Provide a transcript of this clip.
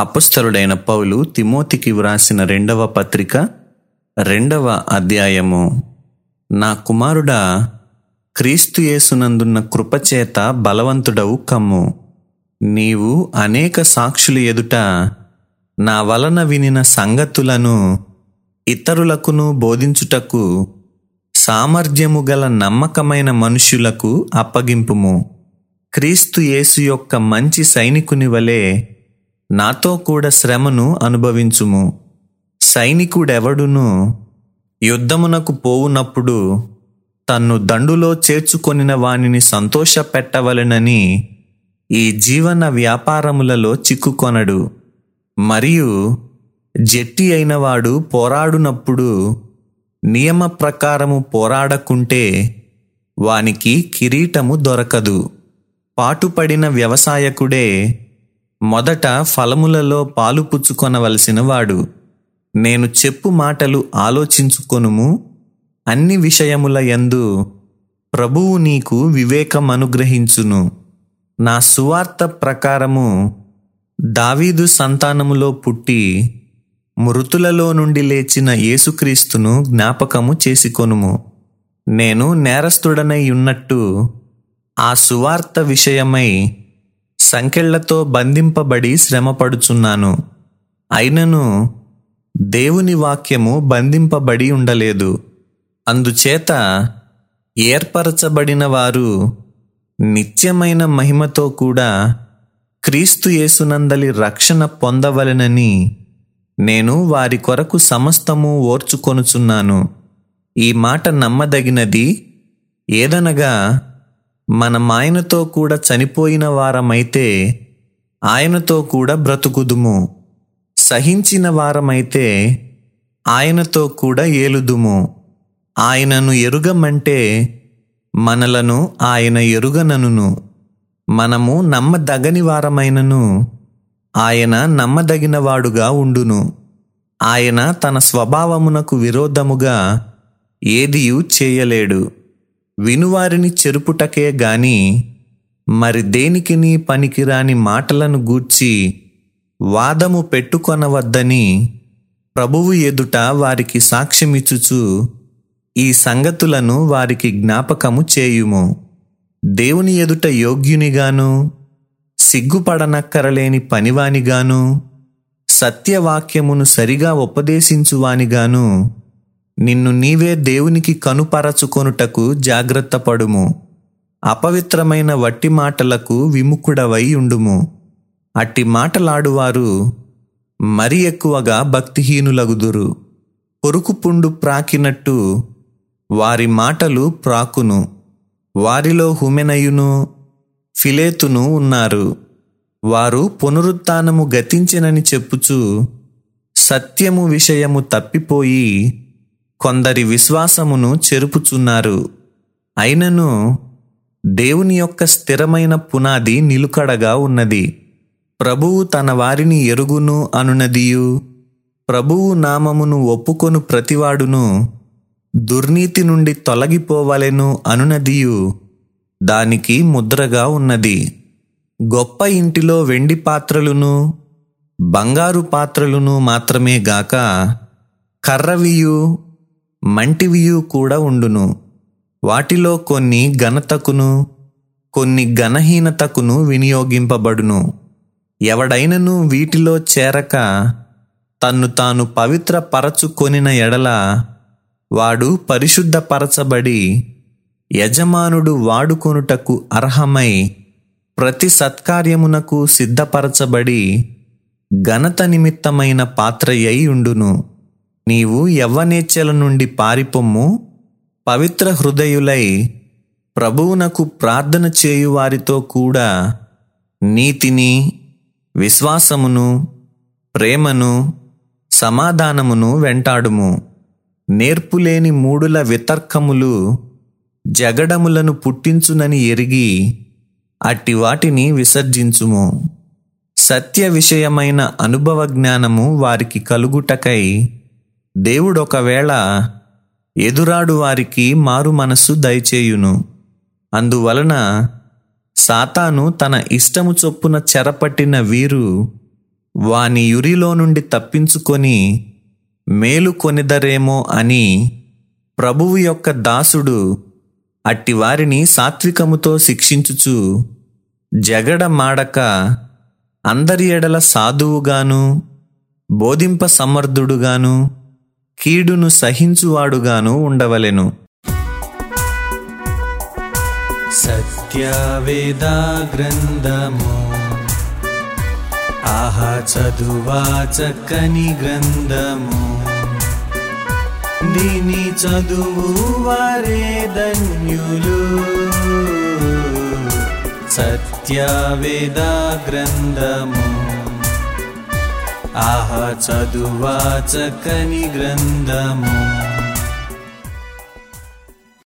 అపస్థరుడైన పౌలు తిమోతికి వ్రాసిన రెండవ పత్రిక రెండవ అధ్యాయము. నా కుమారుడా క్రీస్తుయేసునందున్న కృపచేత బలవంతుడవు కమ్ము. నీవు అనేక సాక్షులు ఎదుట నా వలన వినిన సంగతులను ఇతరులకును బోధించుటకు సామర్థ్యము గల నమ్మకమైన మనుష్యులకు అప్పగింపుము. క్రీస్తు యేసు యొక్క మంచి సైనికుని వలె నాతో కూడా శ్రమను అనుభవించుము. సైనికుడెవడును యుద్ధమునకు పోవునప్పుడు తన్ను దండులో చేర్చుకొనిన వానిని సంతోషపెట్టవలెనని ఈ జీవన వ్యాపారములలో చిక్కుకొనడు. మరియు జట్టి అయినవాడు పోరాడునప్పుడు నియమ ప్రకారము పోరాడకుంటే వానికి కిరీటము దొరకదు. పాటుపడిన వ్యవసాయకుడే మొదట ఫలములలో పాలు పుచ్చుకొనవలసిన వాడు. నేను చెప్పు మాటలు ఆలోచించుకొనుము. అన్ని విషయముల యందు ప్రభువు నీకు వివేకం అనుగ్రహించును. నా సువార్త ప్రకారము దావీదు సంతానములో పుట్టి మృతులలో నుండి లేచిన యేసుక్రీస్తును జ్ఞాపకము చేసుకొనుము. నేను నేరస్తుడనై ఉన్నట్టు ఆ సువార్త విషయమై సంకెళ్ళతో బంధింపబడి శ్రమపడుచున్నాను. అయినను దేవుని వాక్యము బంధింపబడి ఉండలేదు. అందుచేత ఏర్పరచబడిన వారు నిత్యమైన మహిమతో కూడా క్రీస్తు యేసునందలి రక్షణ పొందవలెనని నేను వారి కొరకు సమస్తము ఓర్చుకొనుచున్నాను. ఈ మాట నమ్మదగినది ఏదనగా మనం ఆయనతో కూడా చనిపోయిన వారమైతే ఆయనతో కూడా బ్రతుకుదుము. సహించిన వారమైతే ఆయనతో కూడా ఏలుదుము. ఆయనను ఎరుగమంటే మనలను ఆయన ఎరుగననును. మనము నమ్మదగని వారమైనను. ఆయన నమ్మదగినవాడుగా ఉండును. ఆయన తన స్వభావమునకు విరోధముగా ఏదియూ చేయలేడు. వినువారిని చెరుపుటకే గాని మరి దేనికిని పనికిరాని మాటలను గూర్చి వాదము పెట్టుకొనవద్దని ప్రభువు ఎదుట వారికి సాక్ష్యమిచ్చుచు ఈ సంగతులను వారికి జ్ఞాపకము చేయుము. దేవుని ఎదుట యోగ్యునిగాను సిగ్గుపడనక్కరలేని పనివానిగాను సత్యవాక్యమును సరిగా ఉపదేశించువానిగాను నిన్ను నీవే దేవునికి కనుపరచుకొనుటకు జాగ్రత్త పడుము. అపవిత్రమైన వట్టి మాటలకు విముఖుడవై ఉండుము. అట్టి మాటలాడువారు మరి ఎక్కువగా భక్తిహీనులగుదురు. పొరుకుపుండు ప్రాకినట్టు వారి మాటలు ప్రాకును. వారిలో హుమెనయును ఫిలేతును ఉన్నారు. వారు పునరుత్నము గతించినని చెప్పుచు సత్యము విషయము తప్పిపోయి కొందరి విశ్వాసమును చెరుపుచున్నారు. అయినను దేవుని యొక్క స్థిరమైన పునాది నిలుకడగా ఉన్నది. ప్రభువు తన వారిని ఎరుగును అనునదియు. ప్రభువు నామమును ఒప్పుకొను ప్రతివాడును. దుర్నీతి నుండి తొలగిపోవలెను అనునదియు. దానికి ముద్రగా ఉన్నది. గొప్ప ఇంటిలో వెండి పాత్రలును బంగారు పాత్రలును మాత్రమే గాక కర్రవియు మంటివియు కూడా ఉండును. వాటిలో కొన్ని ఘనతకును కొన్ని ఘనహీనతకును వినియోగింపబడును. ఎవడైనను వీటిలో చేరక తన్ను తాను పవిత్ర పరచుకొనిన ఎడల వాడు పరిశుద్ధపరచబడి యజమానుడు వాడుకొనుటకు అర్హమై ప్రతి సత్కార్యమునకు సిద్ధపరచబడి ఘనత నిమిత్తమైన పాత్రయ్యై ఉండును. నీవు యవ్వనేచ్ఛల నుండి పారిపొమ్ము పవిత్ర హృదయులై ప్రభువునకు ప్రార్థన చేయు వారితో కూడా నీతిని విశ్వాసమును ప్రేమను సమాధానమును వెంటాడుము. నేర్పులేని మూడుల వితర్కములు జగడములను పుట్టించునని ఎరిగి అట్టి వాటిని విసర్జించుము. సత్య విషయమైన అనుభవ జ్ఞానము వారికి కలుగుటకై దేవుడొకవేళ ఎదురాడు వారికి మారు మనస్సు దయచేయును. అందువలన సాతాను తన ఇష్టము చొప్పున చెరపట్టిన వీరు వాని యురిలో నుండి తప్పించుకొని మేలు కొనిదరేమో అని ప్రభువు యొక్క దాసుడు అట్టి వారిని సాత్వికముతో శిక్షించుచు జగడ మాడక అందరి ఎడల సాధువుగాను బోధింప సమర్థుడుగాను కీడును సహించువాడుగాను ఉండవలెను. సత్యవేద గ్రంథము ఆహా చదువా చక్కని గ్రంథము. దీని చదువు వారే ధన్యులు. సత్యవేద గ్రంథము ఆహా చదువా చక్కని గ్రంథము